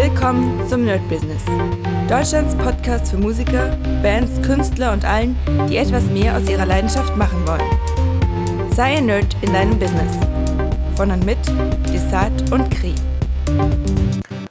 Willkommen zum Nerd Business. Deutschlands Podcast für Musiker, Bands, Künstler und allen, die etwas mehr aus ihrer Leidenschaft machen wollen. Sei ein Nerd in deinem Business. Von und mit Desart und Kri.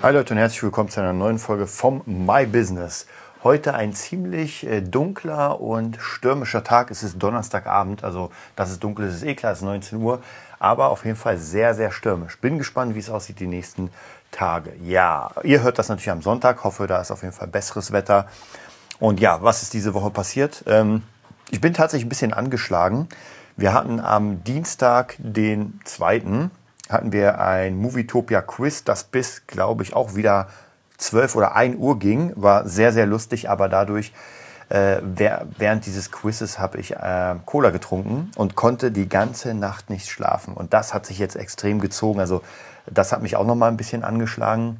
Hi Leute und herzlich willkommen zu einer neuen Folge vom My Business. Heute ein ziemlich äh, dunkler und stürmischer Tag. Es ist Donnerstagabend, also dass es dunkel ist, ist eh klar, es ist 19 Uhr, aber auf jeden Fall sehr, sehr stürmisch. Bin gespannt, wie es aussieht die nächsten Tage. Ja, ihr hört das natürlich am Sonntag, hoffe, da ist auf jeden Fall besseres Wetter. Und ja, was ist diese Woche passiert? Ähm, ich bin tatsächlich ein bisschen angeschlagen. Wir hatten am Dienstag, den 2., hatten wir ein Movietopia Quiz, das bis, glaube ich, auch wieder 12 oder 1 Uhr ging. War sehr, sehr lustig, aber dadurch, äh, während dieses Quizzes habe ich äh, Cola getrunken und konnte die ganze Nacht nicht schlafen. Und das hat sich jetzt extrem gezogen. Also das hat mich auch noch mal ein bisschen angeschlagen.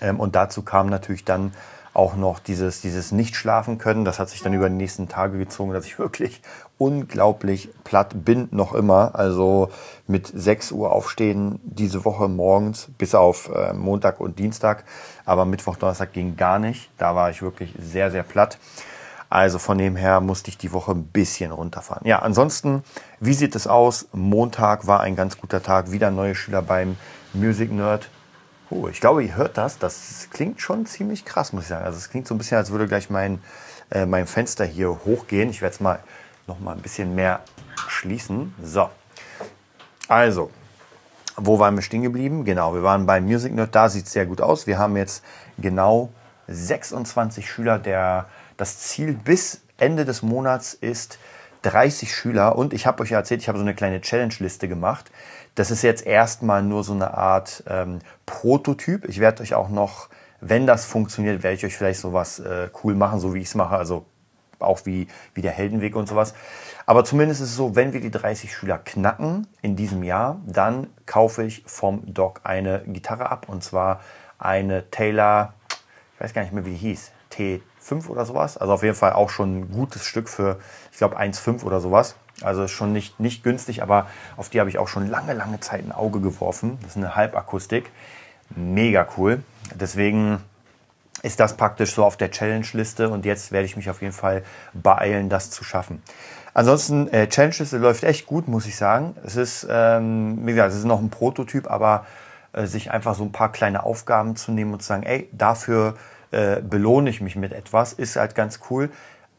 Ähm, und dazu kam natürlich dann auch noch dieses, dieses Nicht-Schlafen können. Das hat sich dann über die nächsten Tage gezogen, dass ich wirklich unglaublich platt bin, noch immer. Also mit 6 Uhr aufstehen diese Woche morgens, bis auf äh, Montag und Dienstag. Aber Mittwoch, Donnerstag ging gar nicht. Da war ich wirklich sehr, sehr platt. Also von dem her musste ich die Woche ein bisschen runterfahren. Ja, ansonsten, wie sieht es aus? Montag war ein ganz guter Tag. Wieder neue Schüler beim Music Nerd. Oh, ich glaube, ihr hört das. Das klingt schon ziemlich krass, muss ich sagen. Also es klingt so ein bisschen, als würde gleich mein, äh, mein Fenster hier hochgehen. Ich werde es mal noch mal ein bisschen mehr schließen. So. Also, wo waren wir stehen geblieben? Genau, wir waren beim Music Nerd. Da sieht es sehr gut aus. Wir haben jetzt genau 26 Schüler. Der, das Ziel bis Ende des Monats ist 30 Schüler. Und ich habe euch ja erzählt, ich habe so eine kleine Challenge-Liste gemacht. Das ist jetzt erstmal nur so eine Art ähm, Prototyp. Ich werde euch auch noch, wenn das funktioniert, werde ich euch vielleicht sowas äh, cool machen, so wie ich es mache. Also auch wie, wie der Heldenweg und sowas. Aber zumindest ist es so, wenn wir die 30 Schüler knacken in diesem Jahr, dann kaufe ich vom Doc eine Gitarre ab. Und zwar eine Taylor, ich weiß gar nicht mehr, wie die hieß, T5 oder sowas. Also auf jeden Fall auch schon ein gutes Stück für, ich glaube, 1,5 oder sowas. Also schon nicht, nicht günstig, aber auf die habe ich auch schon lange, lange Zeit ein Auge geworfen. Das ist eine Halbakustik. Mega cool. Deswegen ist das praktisch so auf der Challenge-Liste und jetzt werde ich mich auf jeden Fall beeilen, das zu schaffen. Ansonsten, äh, Challenge-Liste läuft echt gut, muss ich sagen. Es ist, ähm, wie gesagt, es ist noch ein Prototyp, aber äh, sich einfach so ein paar kleine Aufgaben zu nehmen und zu sagen, ey, dafür äh, belohne ich mich mit etwas, ist halt ganz cool.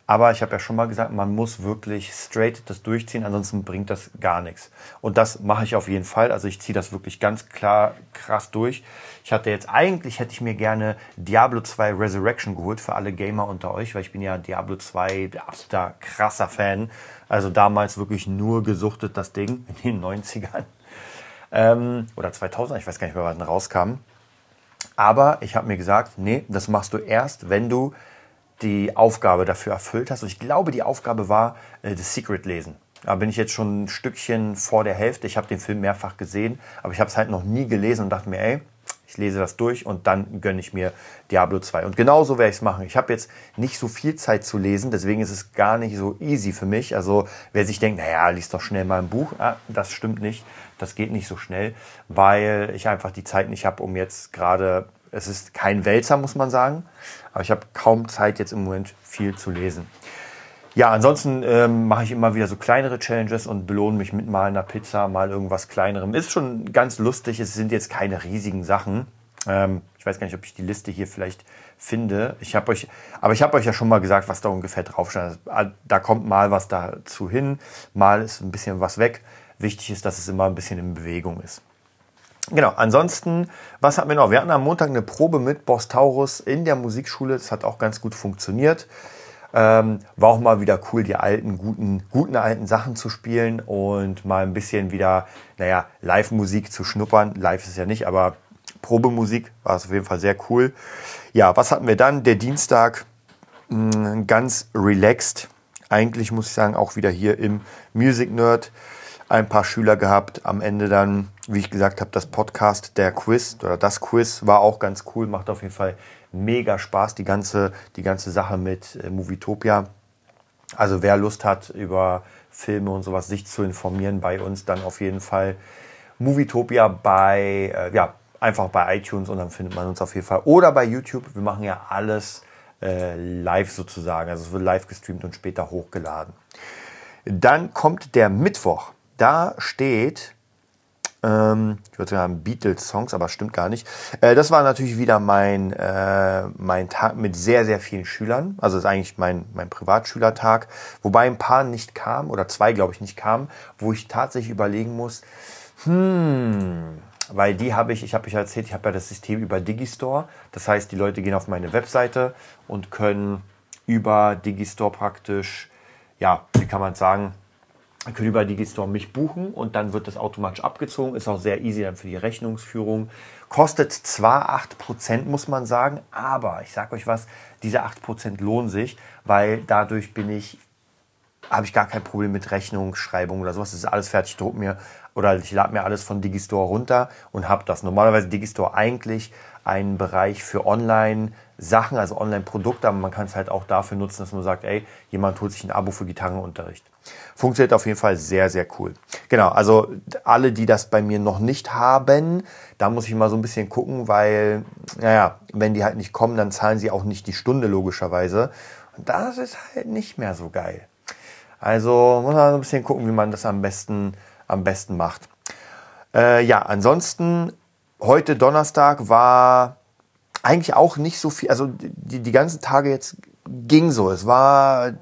Aber ich habe ja schon mal gesagt, man muss wirklich straight das durchziehen, ansonsten bringt das gar nichts. Und das mache ich auf jeden Fall. Also ich ziehe das wirklich ganz klar krass durch. Ich hatte jetzt eigentlich hätte ich mir gerne Diablo 2 Resurrection geholt für alle Gamer unter euch, weil ich bin ja Diablo 2 absoluter krasser Fan. Also damals wirklich nur gesuchtet das Ding in den 90ern. Ähm, oder 2000, ich weiß gar nicht mehr, wann rauskam. Aber ich habe mir gesagt, nee, das machst du erst, wenn du die Aufgabe dafür erfüllt hast. Und ich glaube, die Aufgabe war äh, The Secret lesen. Da bin ich jetzt schon ein Stückchen vor der Hälfte. Ich habe den Film mehrfach gesehen, aber ich habe es halt noch nie gelesen und dachte mir, ey, ich lese das durch und dann gönne ich mir Diablo 2. Und genauso werde ich es machen. Ich habe jetzt nicht so viel Zeit zu lesen, deswegen ist es gar nicht so easy für mich. Also wer sich denkt, naja, liest doch schnell mal ein Buch, ah, das stimmt nicht. Das geht nicht so schnell, weil ich einfach die Zeit nicht habe, um jetzt gerade es ist kein Wälzer, muss man sagen. Aber ich habe kaum Zeit, jetzt im Moment viel zu lesen. Ja, ansonsten ähm, mache ich immer wieder so kleinere Challenges und belohne mich mit mal einer Pizza, mal irgendwas kleinerem. Ist schon ganz lustig. Es sind jetzt keine riesigen Sachen. Ähm, ich weiß gar nicht, ob ich die Liste hier vielleicht finde. Ich habe euch, aber ich habe euch ja schon mal gesagt, was da ungefähr draufsteht. Also, da kommt mal was dazu hin, mal ist ein bisschen was weg. Wichtig ist, dass es immer ein bisschen in Bewegung ist. Genau, ansonsten, was hatten wir noch? Wir hatten am Montag eine Probe mit Boss Taurus in der Musikschule. Das hat auch ganz gut funktioniert. Ähm, war auch mal wieder cool, die alten, guten, guten alten Sachen zu spielen und mal ein bisschen wieder, naja, Live-Musik zu schnuppern. Live ist es ja nicht, aber Probemusik war es auf jeden Fall sehr cool. Ja, was hatten wir dann? Der Dienstag mh, mm, ganz relaxed. Eigentlich muss ich sagen, auch wieder hier im Music Nerd ein paar Schüler gehabt. Am Ende dann, wie ich gesagt habe, das Podcast, der Quiz oder das Quiz war auch ganz cool, macht auf jeden Fall mega Spaß, die ganze, die ganze Sache mit äh, Movietopia. Also wer Lust hat, über Filme und sowas sich zu informieren bei uns, dann auf jeden Fall Movietopia bei, äh, ja, einfach bei iTunes und dann findet man uns auf jeden Fall. Oder bei YouTube. Wir machen ja alles äh, live sozusagen. Also es wird live gestreamt und später hochgeladen. Dann kommt der Mittwoch. Da steht ähm, ich würde sagen Beatles-Songs, aber stimmt gar nicht. Äh, das war natürlich wieder mein, äh, mein Tag mit sehr, sehr vielen Schülern. Also ist eigentlich mein, mein Privatschülertag, wobei ein paar nicht kamen oder zwei, glaube ich, nicht kamen, wo ich tatsächlich überlegen muss, hm, weil die habe ich, ich habe euch erzählt, ich habe ja das System über Digistore. Das heißt, die Leute gehen auf meine Webseite und können über Digistore praktisch, ja, wie kann man sagen, können über Digistore mich buchen und dann wird das automatisch abgezogen. Ist auch sehr easy dann für die Rechnungsführung. Kostet zwar 8%, muss man sagen, aber ich sage euch was, diese 8% lohnen sich, weil dadurch bin ich, habe ich gar kein Problem mit Rechnungsschreibung oder sowas. Das ist alles fertig, druck mir oder ich lade mir alles von Digistore runter und habe das. Normalerweise Digistore eigentlich einen Bereich für Online- Sachen, also Online-Produkte, aber man kann es halt auch dafür nutzen, dass man sagt, ey, jemand holt sich ein Abo für Gitarrenunterricht. Funktioniert auf jeden Fall sehr, sehr cool. Genau, also alle, die das bei mir noch nicht haben, da muss ich mal so ein bisschen gucken, weil, naja, wenn die halt nicht kommen, dann zahlen sie auch nicht die Stunde logischerweise. Und das ist halt nicht mehr so geil. Also muss man ein bisschen gucken, wie man das am besten, am besten macht. Äh, ja, ansonsten, heute Donnerstag war eigentlich auch nicht so viel, also die, die ganzen Tage jetzt ging so. Es war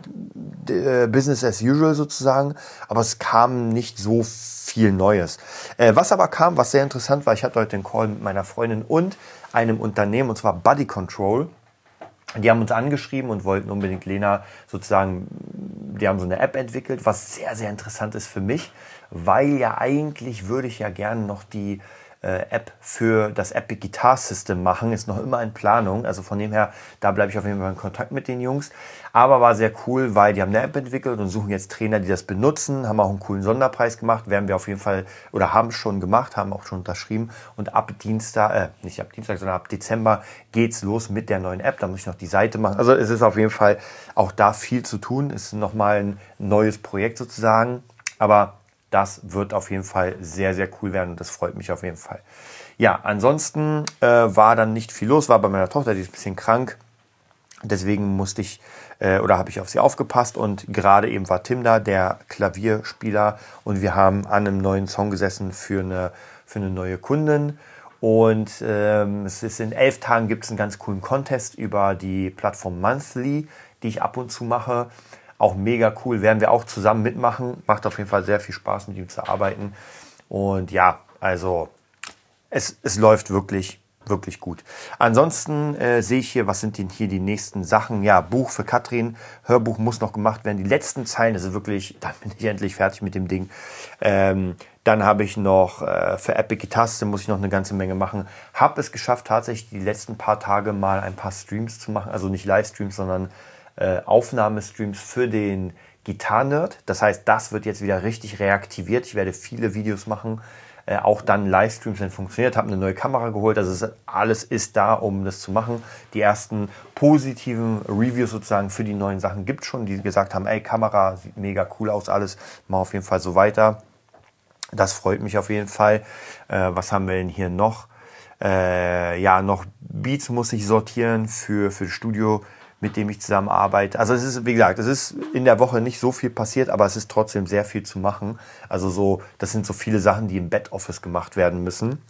äh, Business as usual sozusagen, aber es kam nicht so viel Neues. Äh, was aber kam, was sehr interessant war, ich hatte heute den Call mit meiner Freundin und einem Unternehmen, und zwar Body Control. Die haben uns angeschrieben und wollten unbedingt Lena sozusagen, die haben so eine App entwickelt, was sehr, sehr interessant ist für mich, weil ja eigentlich würde ich ja gerne noch die App für das Epic Guitar System machen. Ist noch immer in Planung. Also von dem her, da bleibe ich auf jeden Fall in Kontakt mit den Jungs. Aber war sehr cool, weil die haben eine App entwickelt und suchen jetzt Trainer, die das benutzen. Haben auch einen coolen Sonderpreis gemacht. Werden wir auf jeden Fall oder haben schon gemacht, haben auch schon unterschrieben. Und ab Dienstag, äh, nicht ab Dienstag, sondern ab Dezember geht's los mit der neuen App. Da muss ich noch die Seite machen. Also es ist auf jeden Fall auch da viel zu tun. Ist nochmal ein neues Projekt sozusagen. Aber das wird auf jeden Fall sehr, sehr cool werden und das freut mich auf jeden Fall. Ja, ansonsten äh, war dann nicht viel los, war bei meiner Tochter, die ist ein bisschen krank. Deswegen musste ich äh, oder habe ich auf sie aufgepasst und gerade eben war Tim da, der Klavierspieler und wir haben an einem neuen Song gesessen für eine, für eine neue Kundin. Und ähm, es ist in elf Tagen gibt es einen ganz coolen Contest über die Plattform Monthly, die ich ab und zu mache. Auch mega cool, werden wir auch zusammen mitmachen. Macht auf jeden Fall sehr viel Spaß, mit ihm zu arbeiten. Und ja, also es, es läuft wirklich, wirklich gut. Ansonsten äh, sehe ich hier, was sind denn hier die nächsten Sachen? Ja, Buch für Katrin, Hörbuch muss noch gemacht werden. Die letzten Zeilen, das ist wirklich, dann bin ich endlich fertig mit dem Ding. Ähm, dann habe ich noch äh, für Epic Guitar muss ich noch eine ganze Menge machen. Habe es geschafft, tatsächlich die letzten paar Tage mal ein paar Streams zu machen. Also nicht Livestreams, sondern äh, Aufnahmestreams für den Gitarrenerd. Das heißt, das wird jetzt wieder richtig reaktiviert. Ich werde viele Videos machen, äh, auch dann Livestreams, wenn funktioniert. Habe eine neue Kamera geholt. Also alles ist da, um das zu machen. Die ersten positiven Reviews sozusagen für die neuen Sachen gibt es schon, die gesagt haben, ey, Kamera sieht mega cool aus, alles. Mach auf jeden Fall so weiter. Das freut mich auf jeden Fall. Äh, was haben wir denn hier noch? Äh, ja, noch Beats muss ich sortieren für, für Studio mit dem ich zusammenarbeite. Also es ist, wie gesagt, es ist in der Woche nicht so viel passiert, aber es ist trotzdem sehr viel zu machen. Also so, das sind so viele Sachen, die im Backoffice gemacht werden müssen.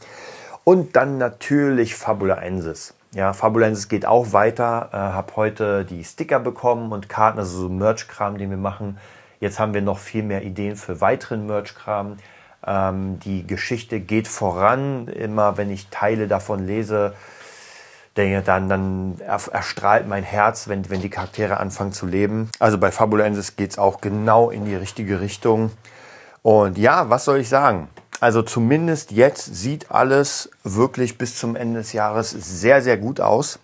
Und dann natürlich Fabulensis. Ja, Fabulensis geht auch weiter. Äh, habe heute die Sticker bekommen und Karten, also so Merch-Kram, den wir machen. Jetzt haben wir noch viel mehr Ideen für weiteren Merch-Kram. Ähm, die Geschichte geht voran. Immer wenn ich Teile davon lese, denke, dann, dann erstrahlt mein Herz, wenn, wenn die Charaktere anfangen zu leben. Also bei Fabulensis geht es auch genau in die richtige Richtung. Und ja, was soll ich sagen? Also zumindest jetzt sieht alles wirklich bis zum Ende des Jahres sehr, sehr gut aus.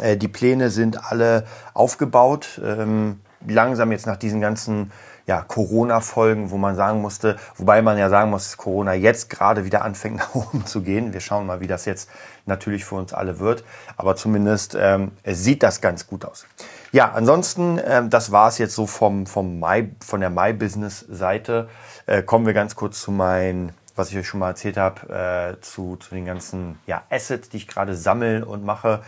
Äh, die Pläne sind alle aufgebaut. Ähm, langsam jetzt nach diesen ganzen ja, Corona-Folgen, wo man sagen musste, wobei man ja sagen muss, dass Corona jetzt gerade wieder anfängt nach oben zu gehen. Wir schauen mal, wie das jetzt natürlich für uns alle wird. Aber zumindest ähm, sieht das ganz gut aus. Ja, ansonsten, ähm, das war es jetzt so vom, vom My, von der My Business Seite. Äh, kommen wir ganz kurz zu meinen was ich euch schon mal erzählt habe, äh, zu, zu den ganzen ja, Assets, die ich gerade sammle und mache.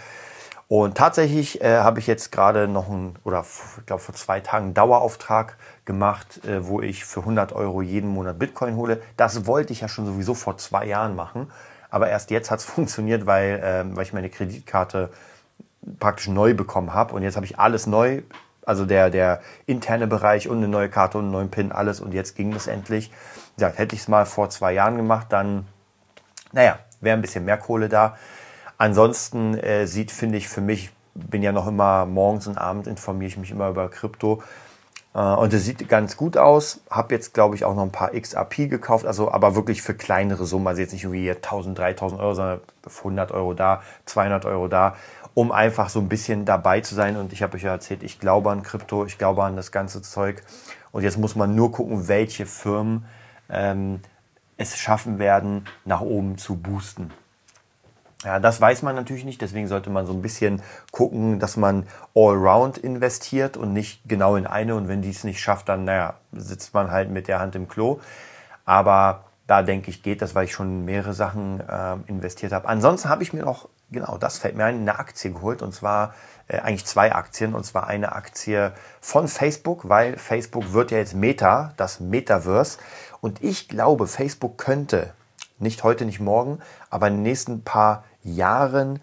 Und tatsächlich äh, habe ich jetzt gerade noch ein, oder ich glaube vor zwei Tagen einen Dauerauftrag gemacht, äh, wo ich für 100 Euro jeden Monat Bitcoin hole. Das wollte ich ja schon sowieso vor zwei Jahren machen. Aber erst jetzt hat es funktioniert, weil, äh, weil ich meine Kreditkarte praktisch neu bekommen habe. Und jetzt habe ich alles neu, also der, der interne Bereich und eine neue Karte und einen neuen PIN, alles. Und jetzt ging es endlich. Gesagt, hätte ich es mal vor zwei Jahren gemacht, dann, naja, wäre ein bisschen mehr Kohle da. Ansonsten äh, sieht, finde ich, für mich, bin ja noch immer morgens und abends informiere ich mich immer über Krypto. Äh, und es sieht ganz gut aus. Habe jetzt, glaube ich, auch noch ein paar XRP gekauft, also aber wirklich für kleinere Summen. Also jetzt nicht irgendwie 1000, 3000 Euro, sondern 100 Euro da, 200 Euro da, um einfach so ein bisschen dabei zu sein. Und ich habe euch ja erzählt, ich glaube an Krypto, ich glaube an das ganze Zeug. Und jetzt muss man nur gucken, welche Firmen ähm, es schaffen werden, nach oben zu boosten. Ja, das weiß man natürlich nicht, deswegen sollte man so ein bisschen gucken, dass man allround investiert und nicht genau in eine. Und wenn die es nicht schafft, dann, naja, sitzt man halt mit der Hand im Klo. Aber da denke ich, geht das, weil ich schon mehrere Sachen äh, investiert habe. Ansonsten habe ich mir noch, genau, das fällt mir ein, eine Aktie geholt und zwar äh, eigentlich zwei Aktien und zwar eine Aktie von Facebook, weil Facebook wird ja jetzt Meta, das Metaverse. Und ich glaube, Facebook könnte, nicht heute, nicht morgen, aber in den nächsten paar Jahren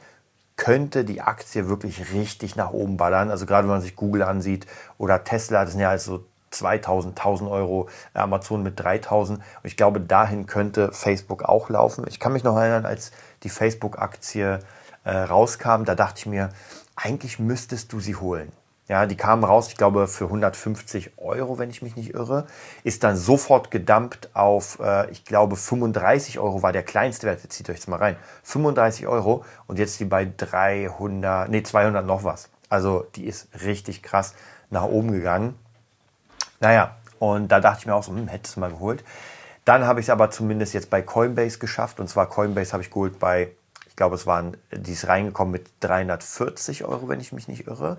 könnte die Aktie wirklich richtig nach oben ballern. Also gerade wenn man sich Google ansieht oder Tesla, das sind ja also 2000, 1000 Euro, Amazon mit 3000. Und ich glaube, dahin könnte Facebook auch laufen. Ich kann mich noch erinnern, als die Facebook-Aktie äh, rauskam, da dachte ich mir, eigentlich müsstest du sie holen. Ja, die kamen raus, ich glaube, für 150 Euro, wenn ich mich nicht irre. Ist dann sofort gedumpt auf, äh, ich glaube, 35 Euro war der kleinste Wert. Jetzt zieht euch jetzt mal rein. 35 Euro und jetzt die bei 300, nee, 200 noch was. Also die ist richtig krass nach oben gegangen. Naja, und da dachte ich mir auch so, hm, hättest du mal geholt. Dann habe ich es aber zumindest jetzt bei Coinbase geschafft. Und zwar Coinbase habe ich geholt bei, glaube, es waren, die ist reingekommen mit 340 Euro, wenn ich mich nicht irre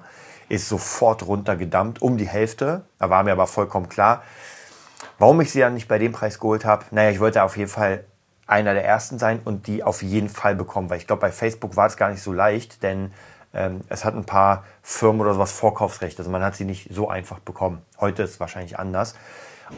ist sofort runtergedammt, um die Hälfte. Da war mir aber vollkommen klar, warum ich sie dann nicht bei dem Preis geholt habe. Naja, ich wollte auf jeden Fall einer der ersten sein und die auf jeden Fall bekommen, weil ich glaube, bei Facebook war es gar nicht so leicht, denn ähm, es hat ein paar Firmen oder sowas Vorkaufsrecht. Also man hat sie nicht so einfach bekommen. Heute ist es wahrscheinlich anders.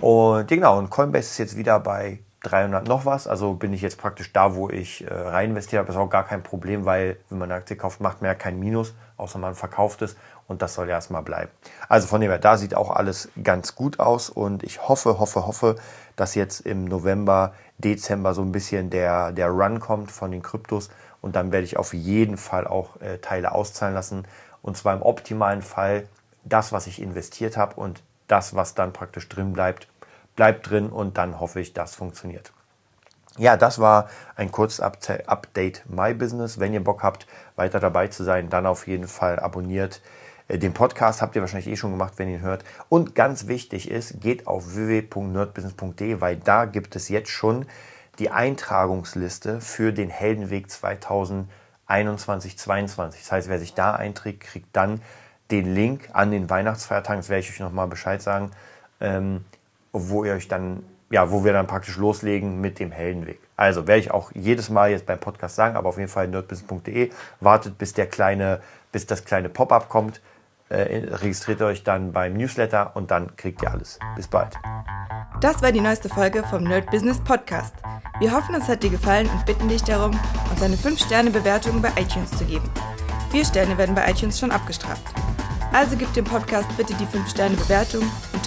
Und genau, und Coinbase ist jetzt wieder bei 300 noch was. Also bin ich jetzt praktisch da, wo ich äh, rein investiert habe. Das ist auch gar kein Problem, weil wenn man eine Aktie kauft, macht man ja kein Minus, außer man verkauft es und das soll ja erstmal bleiben. Also von dem her, da sieht auch alles ganz gut aus und ich hoffe, hoffe, hoffe, dass jetzt im November, Dezember so ein bisschen der, der Run kommt von den Kryptos und dann werde ich auf jeden Fall auch äh, Teile auszahlen lassen und zwar im optimalen Fall das, was ich investiert habe und das, was dann praktisch drin bleibt, bleibt drin und dann hoffe ich, das funktioniert. Ja, das war ein kurzes Update My Business. Wenn ihr Bock habt, weiter dabei zu sein, dann auf jeden Fall abonniert. Äh, den Podcast habt ihr wahrscheinlich eh schon gemacht, wenn ihr ihn hört. Und ganz wichtig ist, geht auf www.nerdbusiness.de, weil da gibt es jetzt schon die Eintragungsliste für den Heldenweg 2021-22. Das heißt, wer sich da einträgt, kriegt dann den Link an den Weihnachtsfeiertagen. Das werde ich euch nochmal Bescheid sagen. Ähm, wo ihr euch dann, ja, wo wir dann praktisch loslegen mit dem Heldenweg. Also werde ich auch jedes Mal jetzt beim Podcast sagen, aber auf jeden Fall nerdbusiness.de. Wartet, bis der kleine, bis das kleine Pop-up kommt. Äh, registriert euch dann beim Newsletter und dann kriegt ihr alles. Bis bald. Das war die neueste Folge vom Nerd Business Podcast. Wir hoffen, es hat dir gefallen und bitten dich darum, uns eine 5-Sterne-Bewertung bei iTunes zu geben. Vier Sterne werden bei iTunes schon abgestraft. Also gib dem Podcast bitte die 5-Sterne-Bewertung und